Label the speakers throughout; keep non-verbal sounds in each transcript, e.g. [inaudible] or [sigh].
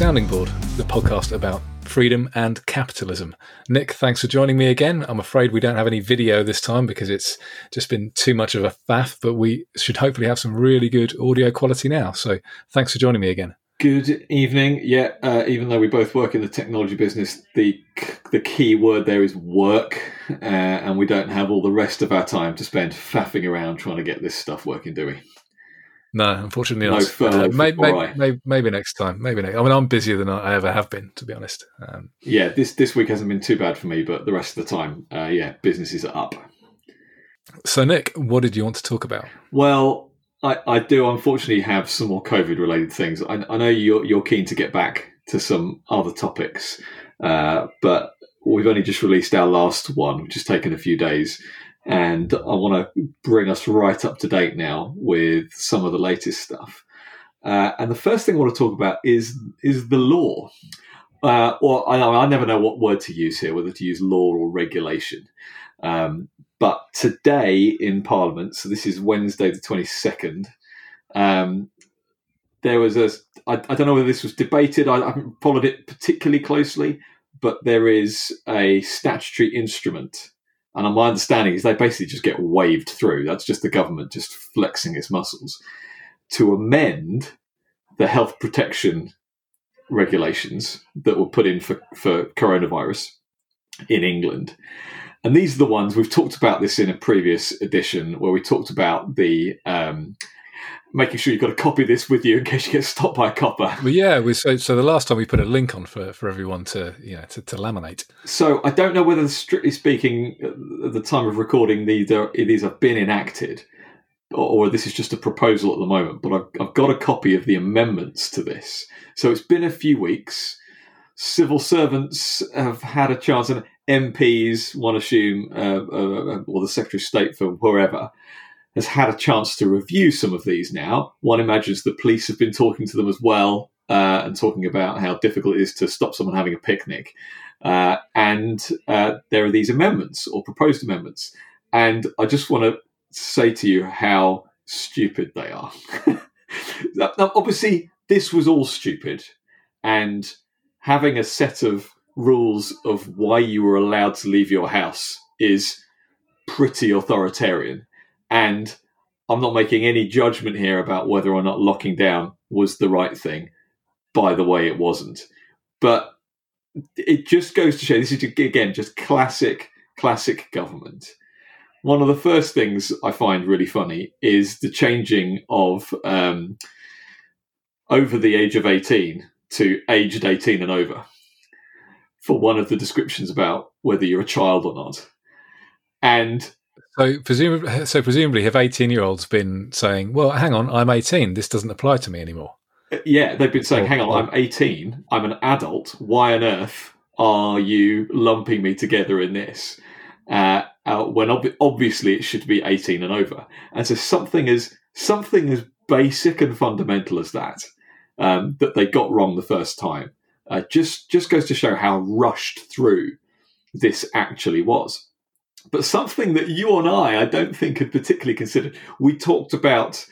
Speaker 1: Sounding Board, the podcast about freedom and capitalism. Nick, thanks for joining me again. I'm afraid we don't have any video this time because it's just been too much of a faff, but we should hopefully have some really good audio quality now. So thanks for joining me again.
Speaker 2: Good evening. Yeah, uh, even though we both work in the technology business, the the key word there is work, uh, and we don't have all the rest of our time to spend faffing around trying to get this stuff working, do we?
Speaker 1: No, unfortunately no not. Uh, maybe, maybe, maybe, maybe, next time. Maybe next. I mean, I'm busier than I ever have been, to be honest.
Speaker 2: Um, yeah, this this week hasn't been too bad for me, but the rest of the time, uh, yeah, business is up.
Speaker 1: So, Nick, what did you want to talk about?
Speaker 2: Well, I, I do unfortunately have some more COVID related things. I, I know you're you're keen to get back to some other topics, uh, but we've only just released our last one, which has taken a few days and I want to bring us right up to date now with some of the latest stuff. Uh, and the first thing I want to talk about is is the law. Uh, or I, I, never know what word to use here, whether to use law or regulation. Um, but today in Parliament, so this is Wednesday the twenty second. Um, there was a I, I don't know whether this was debated. I, I haven't followed it particularly closely, but there is a statutory instrument and my understanding is they basically just get waved through. That's just the government just flexing its muscles to amend the health protection regulations that were put in for, for coronavirus in England. And these are the ones we've talked about this in a previous edition where we talked about the um, making sure you've got a copy of this with you in case you get stopped by a copper.
Speaker 1: Well, yeah, we, so, so the last time we put a link on for, for everyone to you know to, to laminate.
Speaker 2: So I don't know whether, strictly speaking, at the time of recording, these are, these have been enacted, or, or this is just a proposal at the moment. But I've, I've got a copy of the amendments to this. So it's been a few weeks. Civil servants have had a chance, and MPs, one assume, uh, uh, or the Secretary of State for wherever, has had a chance to review some of these now. One imagines the police have been talking to them as well uh, and talking about how difficult it is to stop someone having a picnic. Uh, and uh, there are these amendments or proposed amendments. And I just want to say to you how stupid they are. [laughs] now, obviously, this was all stupid. And having a set of rules of why you were allowed to leave your house is pretty authoritarian. And I'm not making any judgment here about whether or not locking down was the right thing. By the way, it wasn't. But it just goes to show this is again just classic, classic government. One of the first things I find really funny is the changing of um, over the age of 18 to aged 18 and over for one of the descriptions about whether you're a child or not. And
Speaker 1: so presumably, so presumably, have eighteen-year-olds been saying, "Well, hang on, I'm 18. This doesn't apply to me anymore."
Speaker 2: Uh, yeah, they've been saying, "Hang on, I'm 18. I'm an adult. Why on earth are you lumping me together in this?" Uh, uh, when ob- obviously it should be 18 and over. And so something as something as basic and fundamental as that um, that they got wrong the first time uh, just just goes to show how rushed through this actually was. But something that you and I, I don't think, had particularly considered. We talked about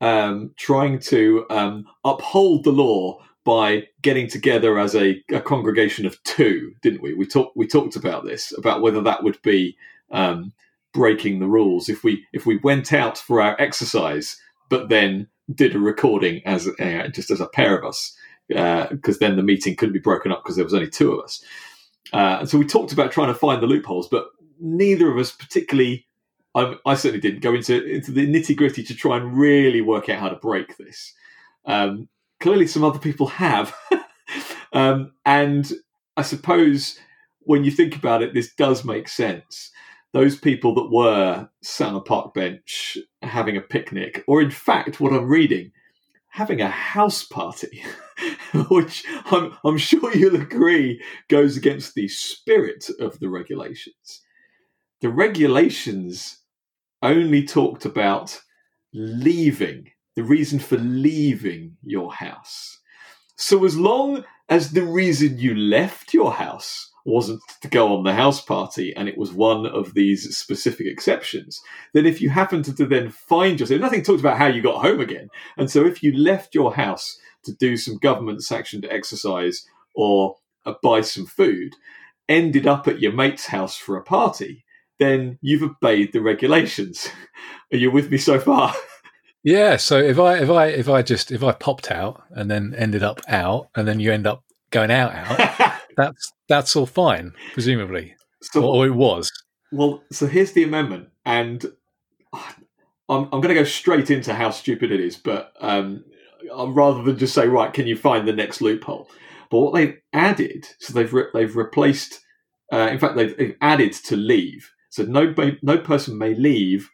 Speaker 2: um, trying to um, uphold the law by getting together as a, a, congregation of two, didn't we? We talked we talked about this about whether that would be um, breaking the rules if we if we went out for our exercise, but then did a recording as uh, just as a pair of us, because uh, then the meeting couldn't be broken up because there was only two of us. Uh, so we talked about trying to find the loopholes, but neither of us particularly. I, I certainly didn't go into into the nitty gritty to try and really work out how to break this. Um, clearly, some other people have, [laughs] um, and I suppose when you think about it, this does make sense. Those people that were sat on a park bench having a picnic, or in fact, what I'm reading, having a house party, [laughs] which I'm, I'm, sure you'll agree goes against the spirit of the regulations the regulations only talked about leaving, the reason for leaving your house. So, as long as the reason you left your house wasn't to go on the house party and it was one of these specific exceptions, then if you happened to, to then find yourself, nothing talked about how you got home again. And so, if you left your house to do some government sanctioned exercise or uh, buy some food, ended up at your mate's house for a party, then you've obeyed the regulations. Are you with me so far? [laughs]
Speaker 1: Yeah. So if I if I if I just if I popped out and then ended up out and then you end up going out out, [laughs] that's that's all fine, presumably. So, or, or it was.
Speaker 2: Well, so here's the amendment, and I'm, I'm going to go straight into how stupid it is, but um, rather than just say, right, can you find the next loophole? But what they've added, so they've re- they've replaced, uh, in fact, they've, they've added to leave. So no no person may leave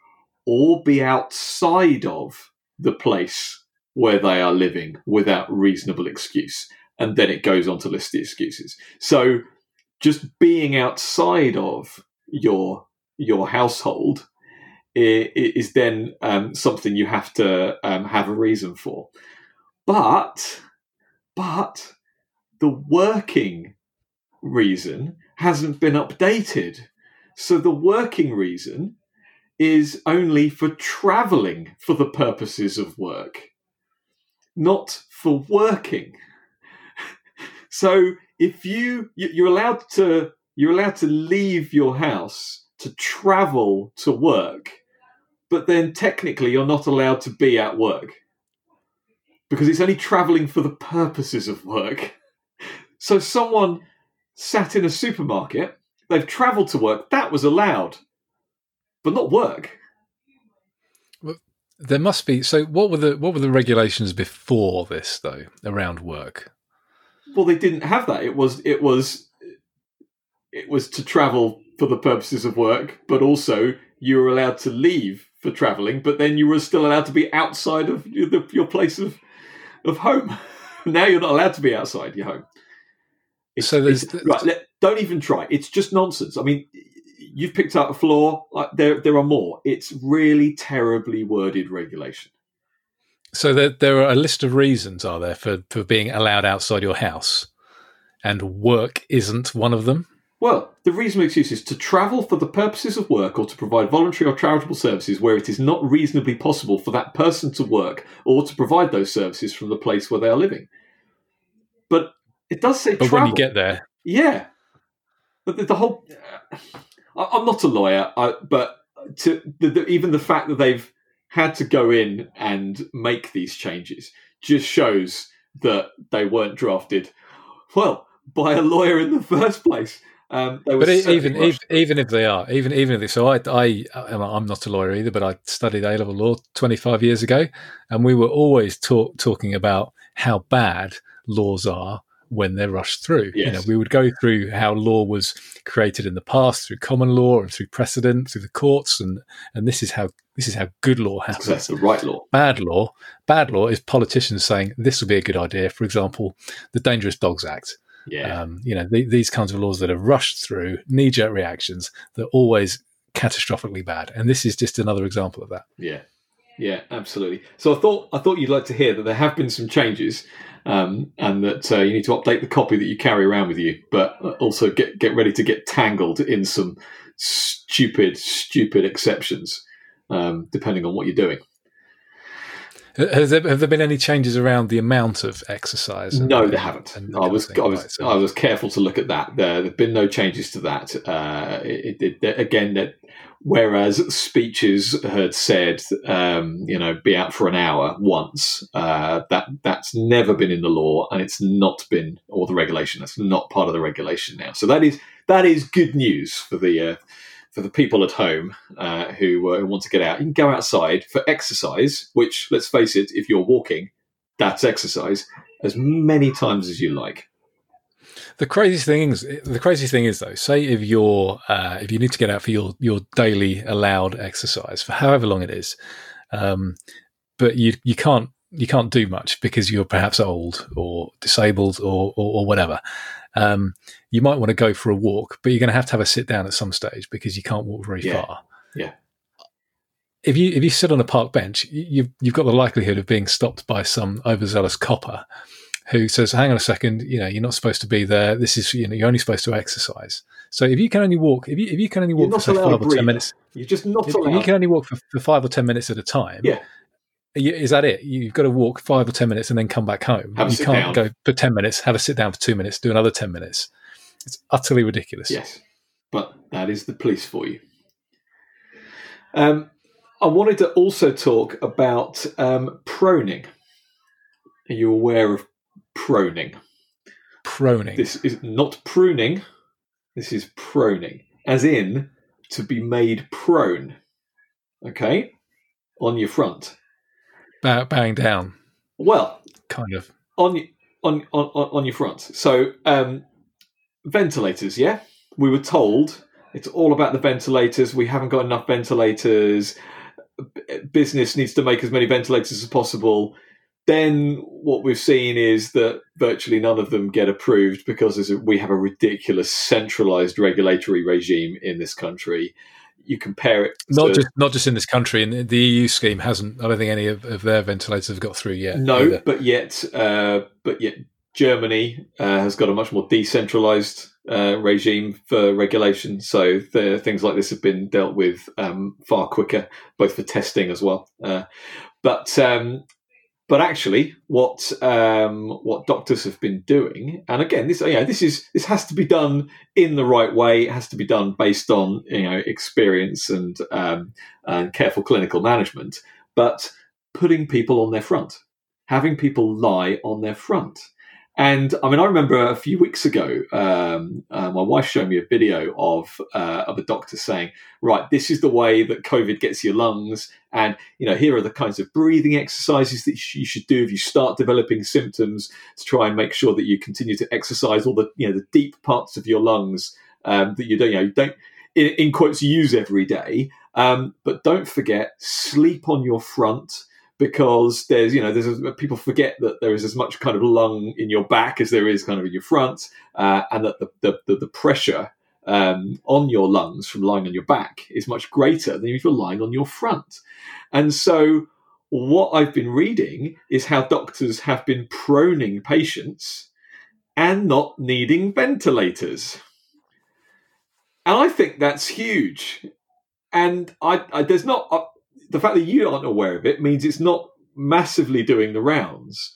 Speaker 2: or be outside of the place where they are living without reasonable excuse. And then it goes on to list the excuses. So just being outside of your your household is then um, something you have to um, have a reason for. But, but the working reason hasn't been updated. So the working reason is only for traveling for the purposes of work, not for working. [laughs] so if you you're allowed to you're allowed to leave your house to travel to work, but then technically you're not allowed to be at work because it's only traveling for the purposes of work. [laughs] So someone sat in a supermarket, they've traveled to work, that was allowed, but not work.
Speaker 1: Well, there must be. So, what were the what were the regulations before this though around work?
Speaker 2: Well, they didn't have that. It was it was it was to travel for the purposes of work, but also you were allowed to leave for travelling, but then you were still allowed to be outside of your place of of home. [laughs] now you're not allowed to be outside your home.
Speaker 1: It's, so there's
Speaker 2: right. Let, don't even try. It's just nonsense. I mean, you've picked out a flaw. Like, there, there are more. It's really terribly worded regulation.
Speaker 1: So there, there are a list of reasons, are there, for, for being allowed outside your house, and work isn't one of them.
Speaker 2: Well, the reasonable excuse is to travel for the purposes of work or to provide voluntary or charitable services where it is not reasonably possible for that person to work or to provide those services from the place where they are living. But it does say
Speaker 1: but
Speaker 2: travel.
Speaker 1: when you get there.
Speaker 2: Yeah. But the, the whole. Uh, I'm not a lawyer, I, but to the, the, even the fact that they've had to go in and make these changes just shows that they weren't drafted, well, by a lawyer in the first place. Um,
Speaker 1: but even, even even if they are, even even if they, so, I I I'm not a lawyer either, but I studied A level law 25 years ago, and we were always talk, talking about how bad laws are when they're rushed through. Yes. You know, we would go through how law was created in the past through common law and through precedent, through the courts, and and this is how this is how good law happens.
Speaker 2: That's the right law.
Speaker 1: Bad law, bad law is politicians saying this would be a good idea. For example, the Dangerous Dogs Act
Speaker 2: yeah.
Speaker 1: Um, you know, these kinds of laws that are rushed through, knee jerk reactions, that always catastrophically bad. And this is just another example of that.
Speaker 2: Yeah. Yeah, absolutely. So I thought I thought you'd like to hear that there have been some changes, um, and that uh, you need to update the copy that you carry around with you, but also get get ready to get tangled in some stupid, stupid exceptions, um, depending on what you're doing.
Speaker 1: Has there, have there been any changes around the amount of exercise?
Speaker 2: And, no, there haven't. I was I was. I was careful to look at that. There have been no changes to that. Uh, it, it, it, again, that whereas speeches had said, um, you know, be out for an hour once, uh, that that's never been in the law, and it's not been or the regulation. That's not part of the regulation now. So that is that is good news for the. Uh, for the people at home uh, who, uh, want to get out, you can go outside for exercise, which, let's face it, if you're walking, that's exercise, as many times as you like.
Speaker 1: The crazy thing is, the thing is though, say if you're uh, if you need to get out for your your daily allowed exercise for however long it is, um, but you you can't you can't do much because you're perhaps old or disabled or or, or whatever um, you might want to go for a walk, but you're going to have to have a sit down at some stage because you can't walk very
Speaker 2: yeah.
Speaker 1: far.
Speaker 2: Yeah.
Speaker 1: If you if you sit on a park bench, you've you've got the likelihood of being stopped by some overzealous copper who says, "Hang on a second, you know, you're not supposed to be there. This is you know, you're only supposed to exercise." So if you can only walk, if you if you can only walk for five or ten minutes,
Speaker 2: you're just not
Speaker 1: if,
Speaker 2: allowed.
Speaker 1: If you can only walk for, for five or ten minutes at a time,
Speaker 2: yeah
Speaker 1: is that it? You've got to walk five or ten minutes and then come back home.
Speaker 2: Have
Speaker 1: you can't go for ten minutes, have a sit down for two minutes, do another ten minutes. It's utterly ridiculous.
Speaker 2: Yes, but that is the police for you. Um, I wanted to also talk about um, proning. Are you aware of proning?
Speaker 1: Proning.
Speaker 2: This is not pruning. This is proning, as in to be made prone. Okay, on your front.
Speaker 1: Bow, bowing down.
Speaker 2: Well,
Speaker 1: kind of
Speaker 2: on on on on your front. So um, ventilators. Yeah, we were told it's all about the ventilators. We haven't got enough ventilators. Business needs to make as many ventilators as possible. Then what we've seen is that virtually none of them get approved because we have a ridiculous centralized regulatory regime in this country. You compare it
Speaker 1: not
Speaker 2: to,
Speaker 1: just not just in this country, and the EU scheme hasn't. I don't think any of, of their ventilators have got through yet.
Speaker 2: No,
Speaker 1: either.
Speaker 2: but yet, uh, but yet Germany uh, has got a much more decentralized uh, regime for regulation. So the, things like this have been dealt with um, far quicker, both for testing as well. Uh, but um, but actually, what um, what doctors have been doing, and again, this know, this is this has to be done in the right way. It has to be done based on you know experience and um, and careful clinical management. But putting people on their front, having people lie on their front. And I mean, I remember a few weeks ago, um, uh, my wife showed me a video of uh, of a doctor saying, "Right, this is the way that COVID gets your lungs, and you know, here are the kinds of breathing exercises that you should do if you start developing symptoms to try and make sure that you continue to exercise all the you know the deep parts of your lungs um, that you don't you know don't in, in quotes use every day, um, but don't forget sleep on your front." Because there's you know there's people forget that there is as much kind of lung in your back as there is kind of in your front, uh, and that the the, the, the pressure um, on your lungs from lying on your back is much greater than if you're lying on your front, and so what I've been reading is how doctors have been proning patients and not needing ventilators. And I think that's huge. And I, I there's not uh, the fact that you aren't aware of it means it's not massively doing the rounds.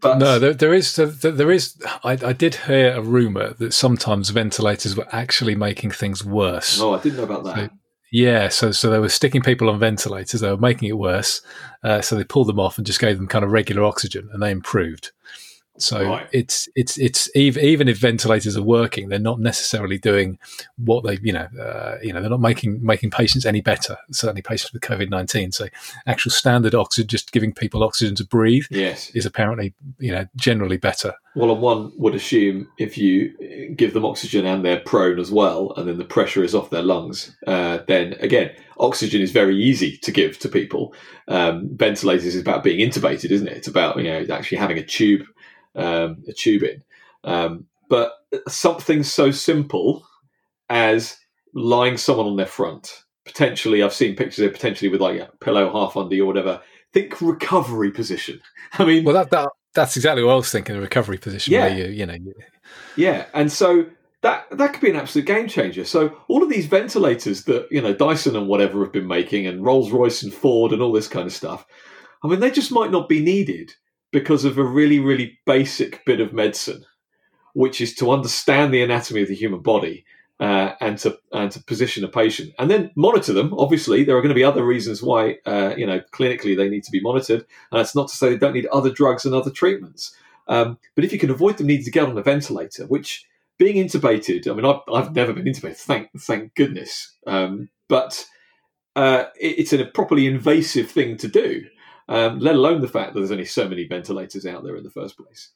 Speaker 1: But no, there, there is there is. I, I, did hear a rumor that sometimes ventilators were actually making things worse.
Speaker 2: Oh, I didn't know about that.
Speaker 1: So, yeah, so so they were sticking people on ventilators. They were making it worse. Uh, so they pulled them off and just gave them kind of regular oxygen, and they improved. So right. it's it's it's even if ventilators are working, they're not necessarily doing what they you know uh, you know they're not making making patients any better. Certainly patients with COVID nineteen. So actual standard oxygen, just giving people oxygen to breathe,
Speaker 2: yes,
Speaker 1: is apparently you know generally better.
Speaker 2: Well, and one would assume if you give them oxygen and they're prone as well, and then the pressure is off their lungs, uh, then again oxygen is very easy to give to people. Um, ventilators is about being intubated, isn't it? It's about you know actually having a tube um, a tube in. Um, but something so simple as lying someone on their front, potentially, I've seen pictures of potentially with like a pillow half under you or whatever. Think recovery position. [laughs] I mean,
Speaker 1: well, that, that that's exactly what I was thinking. The recovery position, yeah, you, you know, you...
Speaker 2: yeah, and so that that could be an absolute game changer. So all of these ventilators that you know Dyson and whatever have been making, and Rolls Royce and Ford and all this kind of stuff. I mean, they just might not be needed because of a really, really basic bit of medicine, which is to understand the anatomy of the human body uh, and to and to position a patient and then monitor them. Obviously, there are going to be other reasons why uh, you know clinically they need to be monitored, and that's not to say they don't need other drugs and other treatments. Um, but if you can avoid them needing to get on a ventilator, which being intubated, I mean, I've, I've never been intubated, thank thank goodness, um, but uh, it, it's a properly invasive thing to do um, let alone the fact that there's only so many ventilators out there in the first place.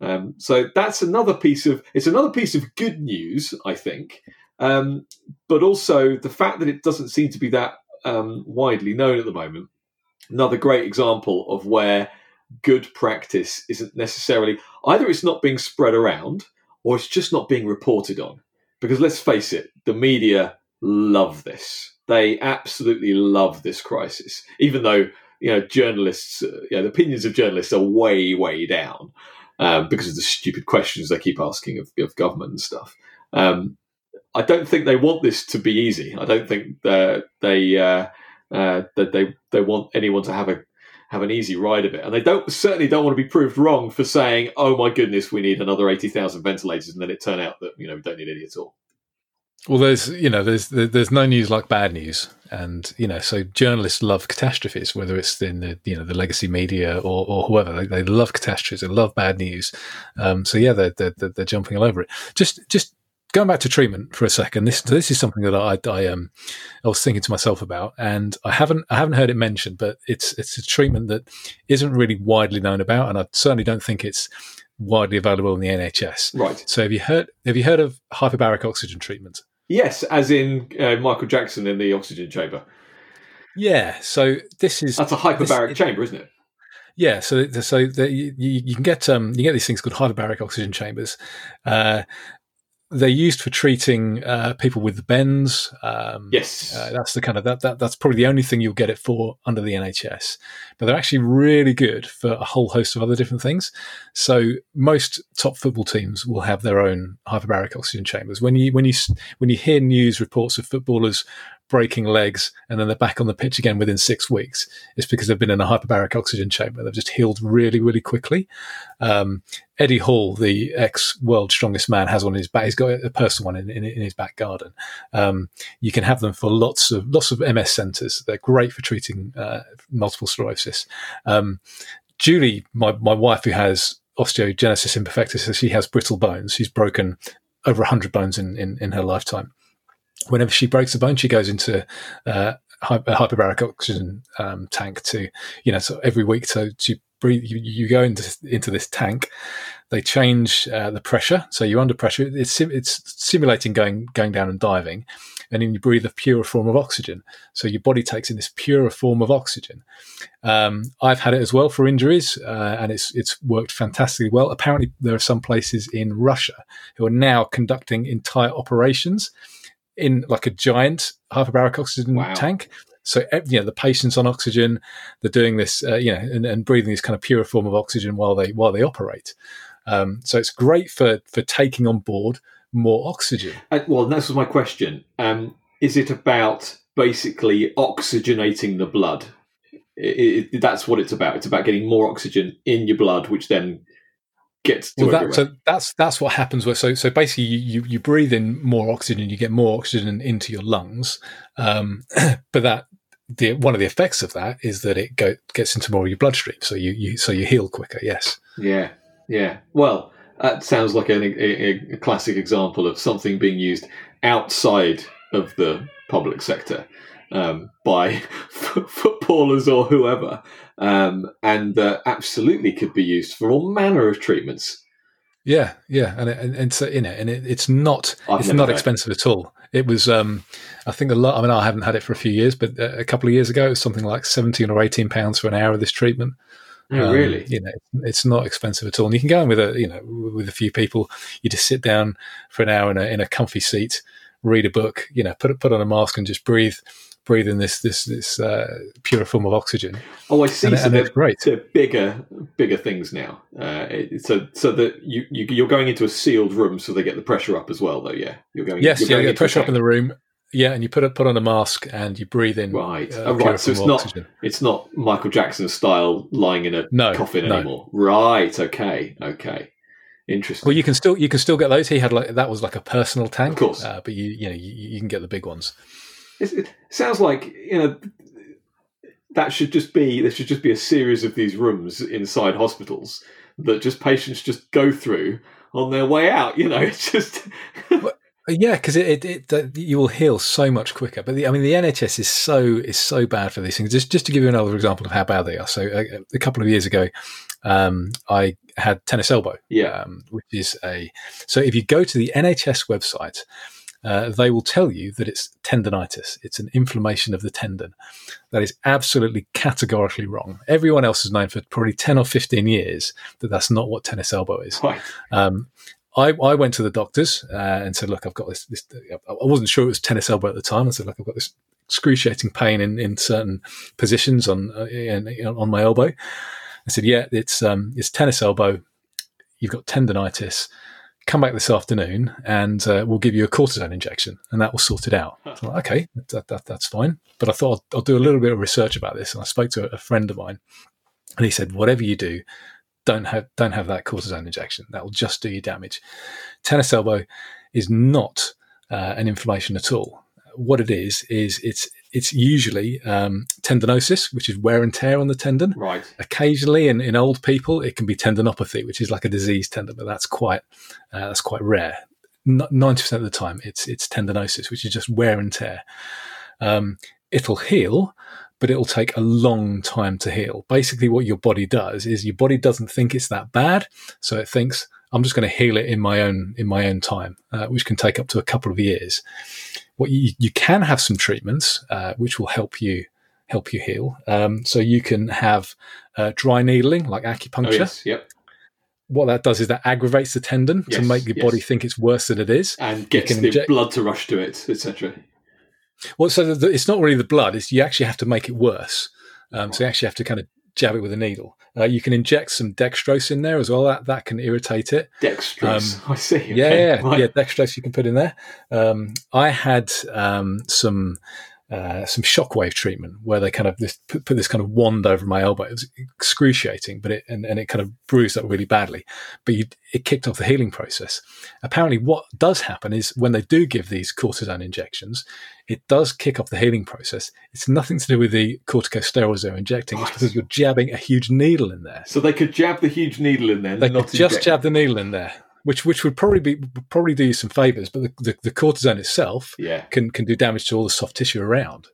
Speaker 2: Um, so that's another piece of it's another piece of good news, I think. Um, but also the fact that it doesn't seem to be that um, widely known at the moment. Another great example of where good practice isn't necessarily either it's not being spread around or it's just not being reported on. Because let's face it, the media love this. They absolutely love this crisis, even though you know, journalists, uh, you the opinions of journalists are way, way down um, because of the stupid questions they keep asking of, of government and stuff. Um, I don't think they want this to be easy. I don't think that they uh, uh, that they they want anyone to have a have an easy ride of it. And they don't certainly don't want to be proved wrong for saying, "Oh my goodness, we need another eighty thousand ventilators," and then it turn out that you know we don't need any at all.
Speaker 1: Well, there's you know there's there's no news like bad news, and you know so journalists love catastrophes, whether it's in the you know the legacy media or, or whoever they, they love catastrophes, they love bad news. Um, so yeah, they're, they're they're jumping all over it. Just just going back to treatment for a second. This this is something that I I um I was thinking to myself about, and I haven't I haven't heard it mentioned, but it's it's a treatment that isn't really widely known about, and I certainly don't think it's widely available in the NHS.
Speaker 2: Right.
Speaker 1: So have you heard have you heard of hyperbaric oxygen treatment?
Speaker 2: Yes, as in uh, Michael Jackson in the oxygen chamber.
Speaker 1: Yeah, so this is
Speaker 2: that's a hyperbaric this, chamber, isn't it?
Speaker 1: Yeah, so so the, you, you, can get um, you get these things called hyperbaric oxygen chambers, uh, they're used for treating uh, people with the bends. Um,
Speaker 2: yes,
Speaker 1: uh, that's the kind of that, that that's probably the only thing you'll get it for under the NHS. But they're actually really good for a whole host of other different things. So most top football teams will have their own hyperbaric oxygen chambers. When you when you when you hear news reports of footballers breaking legs and then they're back on the pitch again within six weeks. It's because they've been in a hyperbaric oxygen chamber. They've just healed really, really quickly. Um, Eddie Hall, the ex world strongest man, has one in his back. He's got a personal one in, in, in his back garden. Um, you can have them for lots of lots of MS centres. They're great for treating uh, multiple sclerosis. Um, Julie, my my wife, who has osteogenesis imperfecta, so she has brittle bones. She's broken over 100 bones in, in, in her lifetime whenever she breaks a bone, she goes into uh, a hyperbaric oxygen um, tank to, you know, so every week. So she breathe, you, you go into into this tank. They change uh, the pressure, so you're under pressure. It's it's simulating going going down and diving, and then you breathe a pure form of oxygen. So your body takes in this pure form of oxygen. Um, I've had it as well for injuries, uh, and it's it's worked fantastically well. Apparently, there are some places in Russia who are now conducting entire operations in like a giant hyperbaric oxygen wow. tank. So you know the patient's on oxygen, they're doing this, uh, you know, and, and, breathing this kind of pure form of oxygen while they while they operate. Um, so it's great for for taking on board more oxygen.
Speaker 2: Uh, well, that was my question. Um, is it about basically oxygenating the blood? It, it, that's what it's about. It's about getting more oxygen in your blood, which then gets well, that,
Speaker 1: so that's that's what happens with so so basically you, you breathe in more oxygen you get more oxygen into your lungs. Um, [clears throat] but that the one of the effects of that is that it go, gets into more of your bloodstream. So you, you so you heal quicker yes.
Speaker 2: Yeah yeah. Well that sounds like a, a, a classic example of something being used outside of the public sector um, by [laughs] f- footballers or whoever, um, and uh, absolutely could be used for all manner of treatments.
Speaker 1: Yeah, yeah, and and, and so in it, and it, it's not I've it's not expensive at all. It was, um, I think a lot. I mean, I haven't had it for a few years, but a couple of years ago, it was something like seventeen or eighteen pounds for an hour of this treatment.
Speaker 2: Oh, um, really?
Speaker 1: You know, it's not expensive at all, and you can go in with a you know with a few people. You just sit down for an hour in a in a comfy seat, read a book, you know, put put on a mask and just breathe breathing this this this uh, pure form of oxygen.
Speaker 2: Oh, I see. And, so and they're, great. They're bigger bigger things now. Uh, so so that you, you are going into a sealed room, so they get the pressure up as well. Though, yeah,
Speaker 1: you're going. Yes, you're yeah, get pressure up in the room. Yeah, and you put it, put on a mask and you breathe in.
Speaker 2: Right, uh, oh, right. So it's not oxygen. it's not Michael Jackson style lying in a no, coffin no. anymore. Right. Okay. Okay. Interesting.
Speaker 1: Well, you can still you can still get those. He had like that was like a personal tank,
Speaker 2: of course.
Speaker 1: Uh, but you you know you, you, can get the big ones.
Speaker 2: It sounds like you know that should just be there should just be a series of these rooms inside hospitals that just patients just go through on their way out. You know, [laughs] it's just.
Speaker 1: yeah, because it, it, it, you will heal so much quicker. But the, I mean, the NHS is so is so bad for these things. Just just to give you another example of how bad they are. So a, a couple of years ago, um, I had tennis elbow.
Speaker 2: Yeah,
Speaker 1: um, which is a so if you go to the NHS website uh, they will tell you that it's tendonitis. It's an inflammation of the tendon. That is absolutely categorically wrong. Everyone else has known for probably 10 or 15 years that that's not what tennis elbow is.
Speaker 2: Right.
Speaker 1: Um, I, I, went to the doctors uh, and said, look, I've got this, this, I wasn't sure it was tennis elbow at the time. I said, look, I've got this excruciating pain in, in certain positions on, uh, in, on my elbow. I said, yeah, it's, um, it's tennis elbow. You've got tendonitis come back this afternoon and uh, we'll give you a cortisone injection and that will sort it out. So, okay, that, that, that's fine. But I thought I'll, I'll, do a little bit of research about this. And I spoke to a friend of mine And he said, whatever you do, don't have don't have that cortisone injection. That will just do you damage. Tennis elbow is not uh, an inflammation at all. What it is is it's it's usually um, tendinosis, which is wear and tear on the tendon.
Speaker 2: Right.
Speaker 1: Occasionally, in, in old people, it can be tendinopathy, which is like a diseased tendon, but that's quite uh, that's quite rare. Ninety percent of the time, it's it's tendinosis, which is just wear and tear. Um, it'll heal, but it'll take a long time to heal. Basically, what your body does is your body doesn't think it's that bad, so it thinks I'm just going to heal it in my own in my own time, uh, which can take up to a couple of years. What you, you can have some treatments uh, which will help you help you heal. Um, so you can have uh, dry needling like acupuncture. Oh,
Speaker 2: yes. Yep.
Speaker 1: What that does is that aggravates the tendon yes, to make your yes. body think it's worse than it is,
Speaker 2: and gets the inject- blood to rush to it, etc.
Speaker 1: Well, so the, it's not really the blood; it's you actually have to make it worse. Um, so you actually have to kind of jab it with a needle. Uh, you can inject some dextrose in there as well. That that can irritate it.
Speaker 2: Dextrose, um, [laughs] I see.
Speaker 1: Okay. Yeah, yeah, right. yeah, dextrose you can put in there. Um, I had um, some uh, some shockwave treatment where they kind of this, put, put, this kind of wand over my elbow. It was excruciating, but it and, and it kind of bruised up really badly. But you, it kicked off the healing process. Apparently, what does happen is when they do give these cortisone injections, it does kick off the healing process. It's nothing to do with the corticosteroids they're injecting. It's because you're jabbing a huge needle in there.
Speaker 2: So they could jab the huge needle in there.
Speaker 1: They could just inject. jab the needle in there which which would probably be probably do you some favors, but the, the, the, cortisone itself
Speaker 2: yeah.
Speaker 1: can can do damage to all the soft tissue around.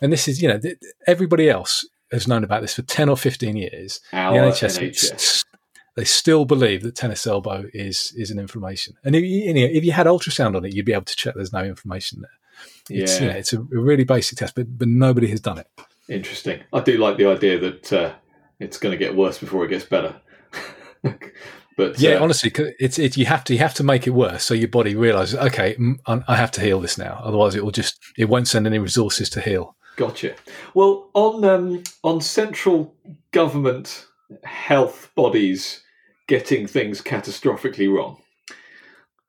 Speaker 1: And this is you know th- everybody else has known about this for ten or fifteen years.
Speaker 2: Our the NHS, NHS.
Speaker 1: they still believe that tennis elbow is is an inflammation, and if you, if you had ultrasound on it, you'd be able to check there's no inflammation there. It's, yeah, you know, it's a really basic test, but but nobody has done it.
Speaker 2: Interesting. I do like the idea that uh, it's going to get worse before it gets better. [laughs] But
Speaker 1: yeah, uh, honestly, it's it. You have to you have to make it worse so your body realizes, okay, I have to heal this now. Otherwise, it will just it won't send any resources to heal.
Speaker 2: Gotcha. Well, on um, on central government health bodies getting things catastrophically wrong,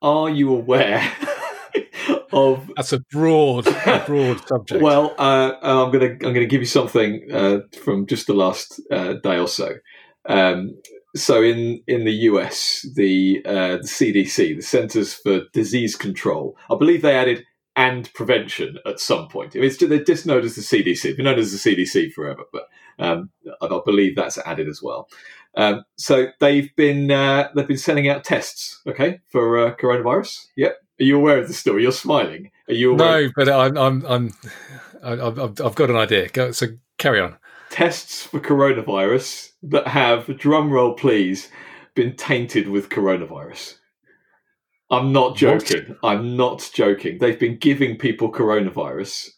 Speaker 2: are you aware? [laughs] of
Speaker 1: that's a broad, a broad [laughs] subject.
Speaker 2: Well, uh, I'm gonna I'm gonna give you something uh, from just the last uh, day or so. Um, so in in the US, the uh, the CDC, the Centers for Disease Control, I believe they added and prevention at some point. I mean, it's, they're just known as the CDC. They've been known as the CDC forever, but um, I believe that's added as well. Um, so they've been uh, they've been sending out tests, okay, for uh, coronavirus. Yep. Are you aware of the story? You're smiling. Are you aware?
Speaker 1: No, but I'm I'm, I'm I've, I've got an idea. Go, so carry on
Speaker 2: tests for coronavirus that have, drumroll please, been tainted with coronavirus. I'm not joking. What? I'm not joking. They've been giving people coronavirus.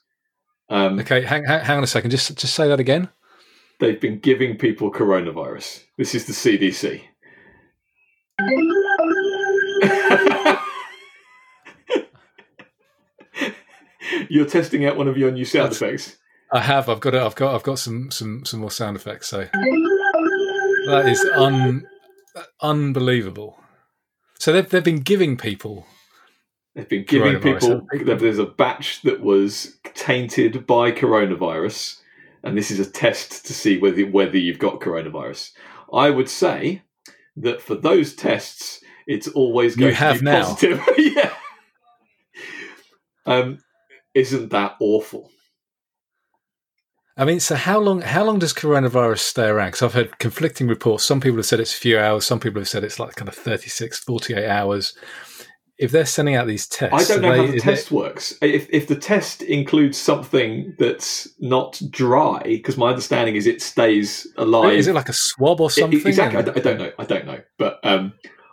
Speaker 1: Um, okay, hang, hang, hang on a second. Just just say that again.
Speaker 2: They've been giving people coronavirus. This is the CDC. [laughs] You're testing out one of your new sound That's, effects.
Speaker 1: I have. I've got. I've got. I've got some some some more sound effects. So that is un, unbelievable. So they've they've been giving people.
Speaker 2: They've been giving people. There's a batch that was tainted by coronavirus, and this is a test to see whether whether you've got coronavirus. I would say that for those tests, it's always going you have to be now. positive. [laughs] yeah. Um, isn't that awful?
Speaker 1: I mean, so how long? How long does coronavirus stay around? Because I've heard conflicting reports. Some people have said it's a few hours. Some people have said it's like kind of 36, 48 hours. If they're sending out these tests,
Speaker 2: I don't know they, how the test works. If if the test includes something that's not dry, because my understanding is it stays alive.
Speaker 1: Is it like a swab or something? It,
Speaker 2: exactly. I, I, don't know. I don't know. But um,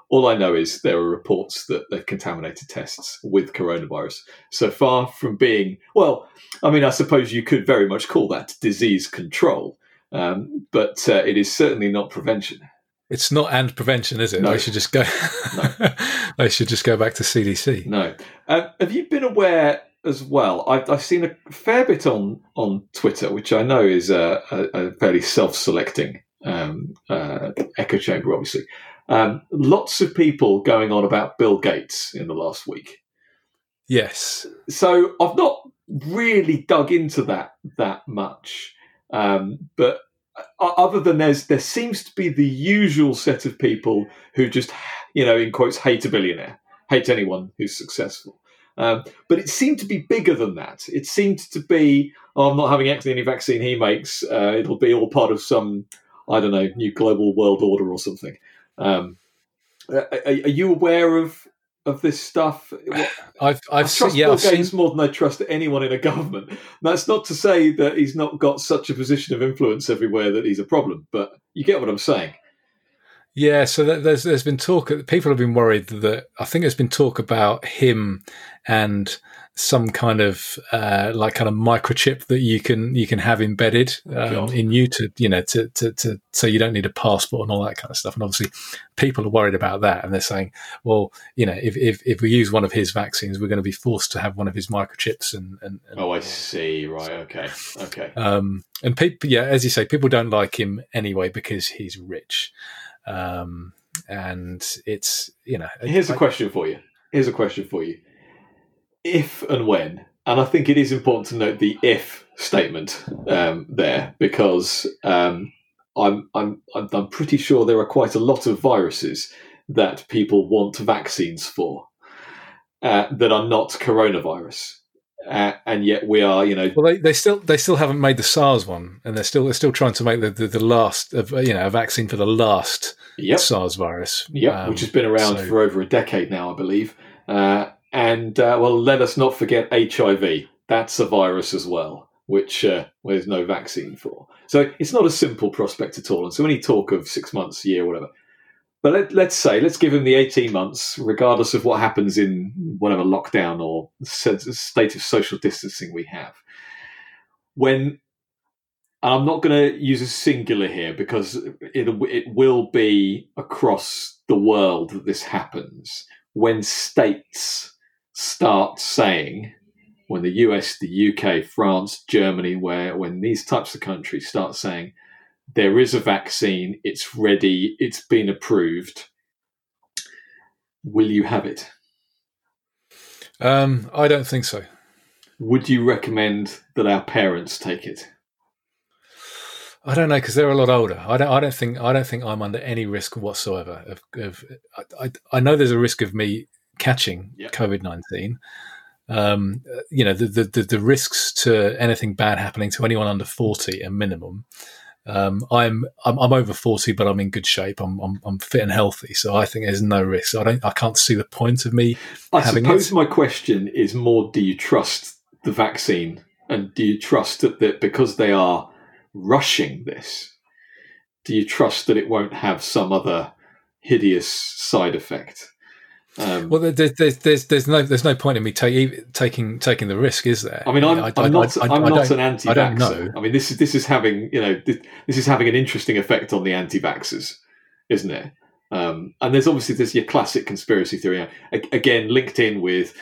Speaker 2: all I know is there are reports that they've contaminated tests with coronavirus. So far from being, well, I mean, I suppose you could very much call that disease control, um, but uh, it is certainly not prevention.
Speaker 1: It's not and prevention, is it? No. They should just go. [laughs] No. they should just go back to CDC.
Speaker 2: No. Uh, have you been aware as well? I've, I've, seen a fair bit on on Twitter, which I know is a, a, a fairly self-selecting um, uh, echo chamber, obviously. Um, lots of people going on about Bill Gates in the last week.
Speaker 1: Yes.
Speaker 2: So I've not really dug into that that much, um, but other than there's there seems to be the usual set of people who just you know in quotes hate a billionaire, hate anyone who's successful. Um, but it seemed to be bigger than that. It seemed to be, oh, I'm not having any vaccine he makes. Uh, it'll be all part of some, I don't know, new global world order or something. Um, are, are, you aware of of this stuff?
Speaker 1: I've, I've
Speaker 2: I trust
Speaker 1: yeah,
Speaker 2: Bill Gates
Speaker 1: seen...
Speaker 2: more than I trust anyone in a government. That's not to say that he's not got such a position of influence everywhere that he's a problem, but you get what I'm saying.
Speaker 1: Yeah, so there's there's been talk. People have been worried that I think there's been talk about him and some kind of uh, like kind of microchip that you can you can have embedded oh, um, in you to you know to, to to so you don't need a passport and all that kind of stuff. And obviously, people are worried about that, and they're saying, well, you know, if if, if we use one of his vaccines, we're going to be forced to have one of his microchips. And, and, and
Speaker 2: oh, I see. Right. Okay. Okay.
Speaker 1: Um, and people, yeah, as you say, people don't like him anyway because he's rich. Um, and it's you know.
Speaker 2: Here's I, a question for you. Here's a question for you. If and when, and I think it is important to note the if statement um, there because um, I'm, I'm I'm pretty sure there are quite a lot of viruses that people want vaccines for uh, that are not coronavirus. Uh, and yet we are, you know.
Speaker 1: Well, they, they still they still haven't made the SARS one, and they're still they're still trying to make the, the, the last of you know a vaccine for the last yep. SARS virus.
Speaker 2: Yep, um, which has been around so. for over a decade now, I believe. Uh, and uh, well, let us not forget HIV. That's a virus as well, which uh, there's no vaccine for. So it's not a simple prospect at all. And so any talk of six months, a year, whatever, but let, us say, let's give him the 18 months, regardless of what happens in whatever lockdown or state of social distancing we have. When, and I'm not going to use a singular here because it, it will be across the world that this happens. When states start saying, when the US, the UK, France, Germany, where when these types of countries start saying, there is a vaccine, it's ready, it's been approved. Will you have it?
Speaker 1: Um, I don't think so.
Speaker 2: Would you recommend that our parents take it?
Speaker 1: I don't know because they're a lot older. I don't. I don't think. I don't think I'm under any risk whatsoever. Of, of I, I, know there's a risk of me catching yep. COVID nineteen. Um, you know, the, the the risks to anything bad happening to anyone under forty are minimum. Um, I'm, I'm, I'm over forty, but I'm in good shape. I'm, I'm, I'm fit and healthy, so I think there's no risk. I don't I can't see the point of me.
Speaker 2: I
Speaker 1: having
Speaker 2: suppose
Speaker 1: it.
Speaker 2: my question is more: Do you trust the vaccine, and do you trust that, that because they are rushing this, do you trust that it won't have some other hideous side effect?
Speaker 1: Um, well, there's, there's, there's, no there's no point in me take, taking taking the risk, is there?
Speaker 2: I mean, I'm, I, am not I, am not an anti-vaxxer. I, I mean, this is this is having you know this, this, is having an interesting effect on the anti-vaxxers, isn't it? Um, and there's obviously there's your classic conspiracy theory again linked in with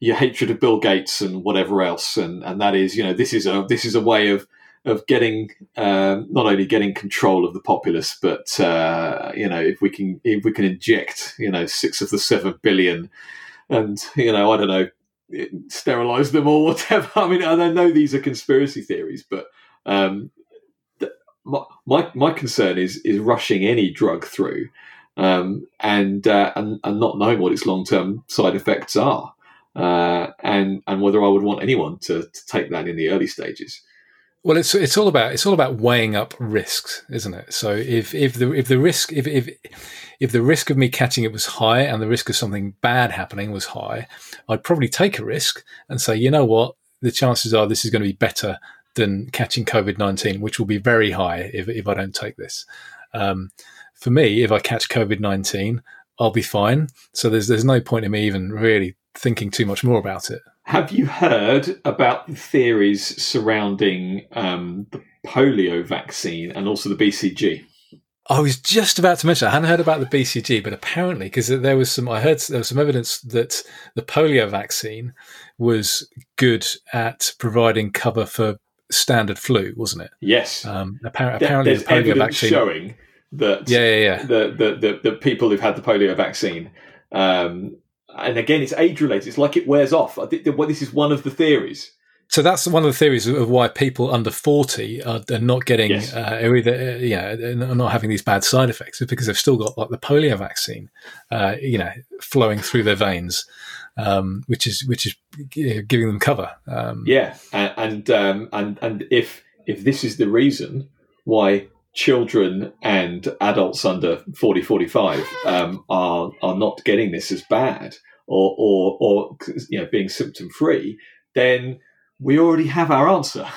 Speaker 2: your hatred of Bill Gates and whatever else, and and that is you know this is a this is a way of of getting um, not only getting control of the populace, but uh, you know if we can if we can inject you know six of the seven billion, and you know I don't know sterilize them or [laughs] whatever. I mean I know these are conspiracy theories, but um, my, my my concern is is rushing any drug through. Um, and, uh, and and not knowing what its long term side effects are, uh, and and whether I would want anyone to, to take that in the early stages.
Speaker 1: Well, it's it's all about it's all about weighing up risks, isn't it? So if if the if the risk if if if the risk of me catching it was high and the risk of something bad happening was high, I'd probably take a risk and say, you know what, the chances are this is going to be better than catching COVID nineteen, which will be very high if if I don't take this. Um, for me, if I catch COVID nineteen, I'll be fine. So there's there's no point in me even really thinking too much more about it.
Speaker 2: Have you heard about the theories surrounding um, the polio vaccine and also the BCG?
Speaker 1: I was just about to mention. I hadn't heard about the BCG, but apparently, because there was some, I heard there was some evidence that the polio vaccine was good at providing cover for standard flu, wasn't it?
Speaker 2: Yes.
Speaker 1: Um, apparently, apparently, the polio vaccine
Speaker 2: showing that
Speaker 1: yeah, yeah, yeah.
Speaker 2: The, the, the, the people who've had the polio vaccine um, and again, it's age related. It's like it wears off. This is one of the theories
Speaker 1: So that's one of the theories of why people under forty are, are not getting,
Speaker 2: Yes.
Speaker 1: uh, are either, uh, you know, are not having these bad side effects, is because they've still got like the polio vaccine, uh, you know, flowing through their veins, um, which is which is giving them cover. Um,
Speaker 2: Yeah, and and, um, and and if if this is the reason why children and adults under 40, 45 um, are are not getting this as bad or or or you know being symptom free, then we already have our answer. [laughs]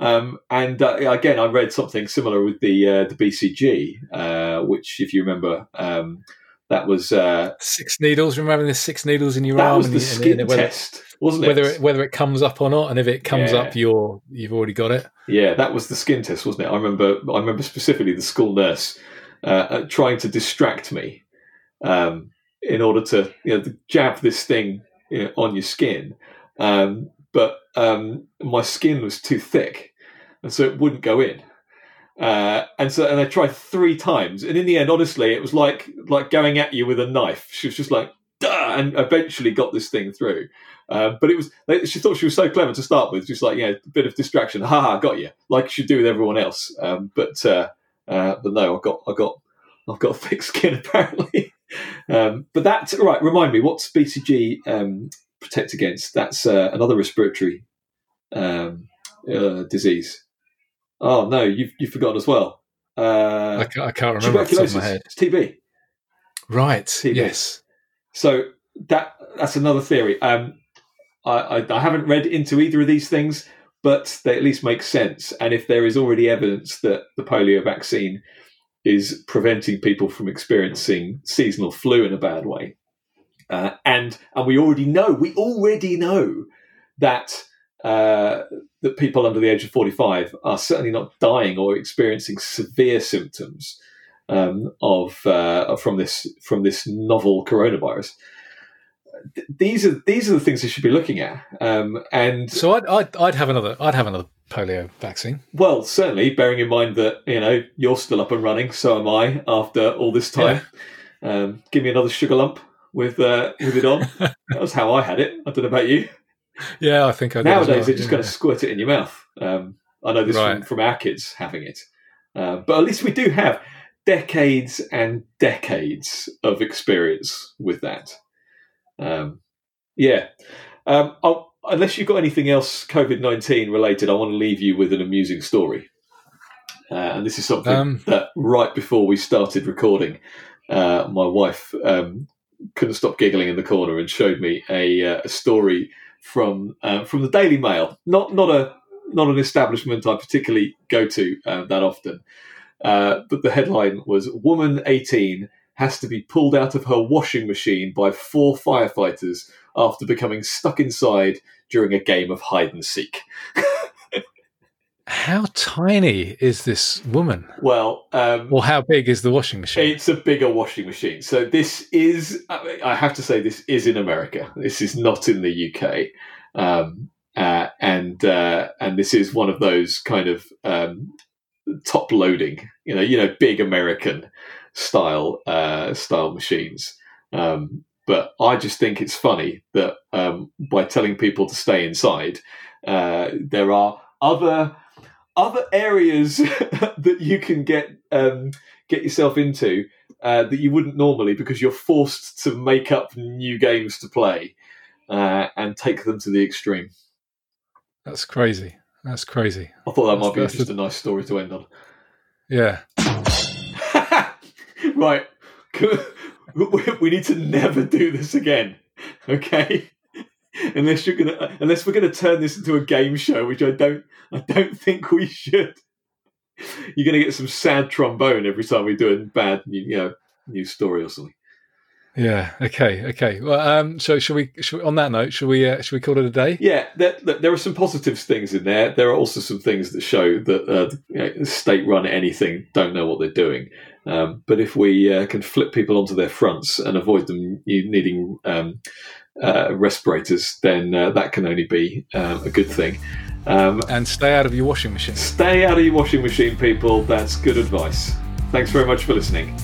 Speaker 2: Um, and uh, again, I read something similar with the uh, the BCG, uh, which, if you remember, um, that was uh,
Speaker 1: Six needles. Remember the six needles in your
Speaker 2: that
Speaker 1: arm,
Speaker 2: was the
Speaker 1: and-
Speaker 2: skin
Speaker 1: and whether,
Speaker 2: test, wasn't it?
Speaker 1: whether it whether it comes up or not, and if it comes
Speaker 2: Yeah.
Speaker 1: up, you're you've already got it.
Speaker 2: Yeah, that was the skin test, wasn't it? I remember. I remember specifically the school nurse uh, uh, trying to distract me um, in order to, you know, to jab this thing you know, on your skin, um, but um, my skin was too thick, and so it wouldn't go in. Uh, and so, and I tried three times, and in the end, honestly, it was like like going at you with a knife. She was just like, Duh! and eventually got this thing through. Uh, but it was she thought she was so clever to start with, just like yeah, a bit of distraction. Ha ha, got you, like she do with everyone else. Um, but uh, uh, but no, I got I got I've got thick skin [laughs] apparently. um, but that right, remind me, what's BCG um, protect against? That's uh, another respiratory um, uh, disease. Oh no, you've you've forgotten as well.
Speaker 1: I
Speaker 2: Uh,
Speaker 1: can't, I can't remember off the top of
Speaker 2: tuberculosis,
Speaker 1: my head.
Speaker 2: it's TB.
Speaker 1: Right.
Speaker 2: TB.
Speaker 1: Yes.
Speaker 2: So that that's another theory. Um, I, I, I haven't read into either of these things, but they at least make sense. And if there is already evidence that the polio vaccine is preventing people from experiencing seasonal flu in a bad way, uh, and and we already know we already know that uh, that people under the age of forty five are certainly not dying or experiencing severe symptoms um, of uh, from this from this novel coronavirus. Th- These are these are the things they should be looking at, um, and
Speaker 1: So I'd, I'd I'd have another I'd have another polio vaccine.
Speaker 2: well, certainly bearing in mind that you know you're still up and running, so am I. After all this time, um, give me another sugar lump with uh, with it on. [laughs] that was how I had it. I don't know about you.
Speaker 1: Yeah, I think I
Speaker 2: Nowadays,
Speaker 1: well,
Speaker 2: they're just
Speaker 1: yeah.
Speaker 2: going to squirt it in your mouth. Um, I know this from,
Speaker 1: Right.
Speaker 2: from our kids having it, uh, but at least we do have decades and decades of experience with that. Um, yeah. Um, I'll, unless you've got anything else COVID nineteen related, I want to leave you with an amusing story. Uh, and this is something
Speaker 1: Um,
Speaker 2: that right before we started recording, uh, my wife um, couldn't stop giggling in the corner and showed me a, uh, a story from uh, from the Daily Mail. Not not a not an establishment I particularly go to uh, that often, uh, but the headline was "Woman 18 has to be pulled out of her washing machine by four firefighters after becoming stuck inside during a game of hide and seek." [laughs]
Speaker 1: How tiny is this woman?
Speaker 2: Well, um,
Speaker 1: Or how big is the washing machine?
Speaker 2: It's a bigger washing machine. So this is, I I have to say, this is in America. This is not in the UK, um, uh, and uh, and this is one of those kind of um, top loading, you know, you know, big American style uh, style machines. Um, but I just think it's funny that um, by telling people to stay inside, uh, there are other other areas [laughs] that you can get um, get yourself into uh, that you wouldn't normally because you're forced to make up new games to play uh, and take them to the extreme.
Speaker 1: That's crazy. That's crazy.
Speaker 2: I thought that might be
Speaker 1: That's-
Speaker 2: just a nice story to end on.
Speaker 1: Yeah. [laughs]
Speaker 2: right, [laughs] we need to never do this again. Okay. Unless you're gonna, unless we're gonna turn this into a game show, which I don't, I don't [laughs] think we should. You're gonna get some sad trombone every time we do a bad, new, you know, news story or something.
Speaker 1: Yeah. Okay. Okay. Well, um, so should we, should we on that note, should we, uh, should we call it a day?
Speaker 2: Yeah, there, there there are some positive things in there. There are also some things that show that uh, you know, state-run anything don't know what they're doing. Um, but if we uh, can flip people onto their fronts and avoid them needing um, uh, respirators, then uh, that can only be um, a good thing. Um,
Speaker 1: And stay out of your washing machine.
Speaker 2: stay out of your washing machine, people. That's good advice. Thanks very much for listening.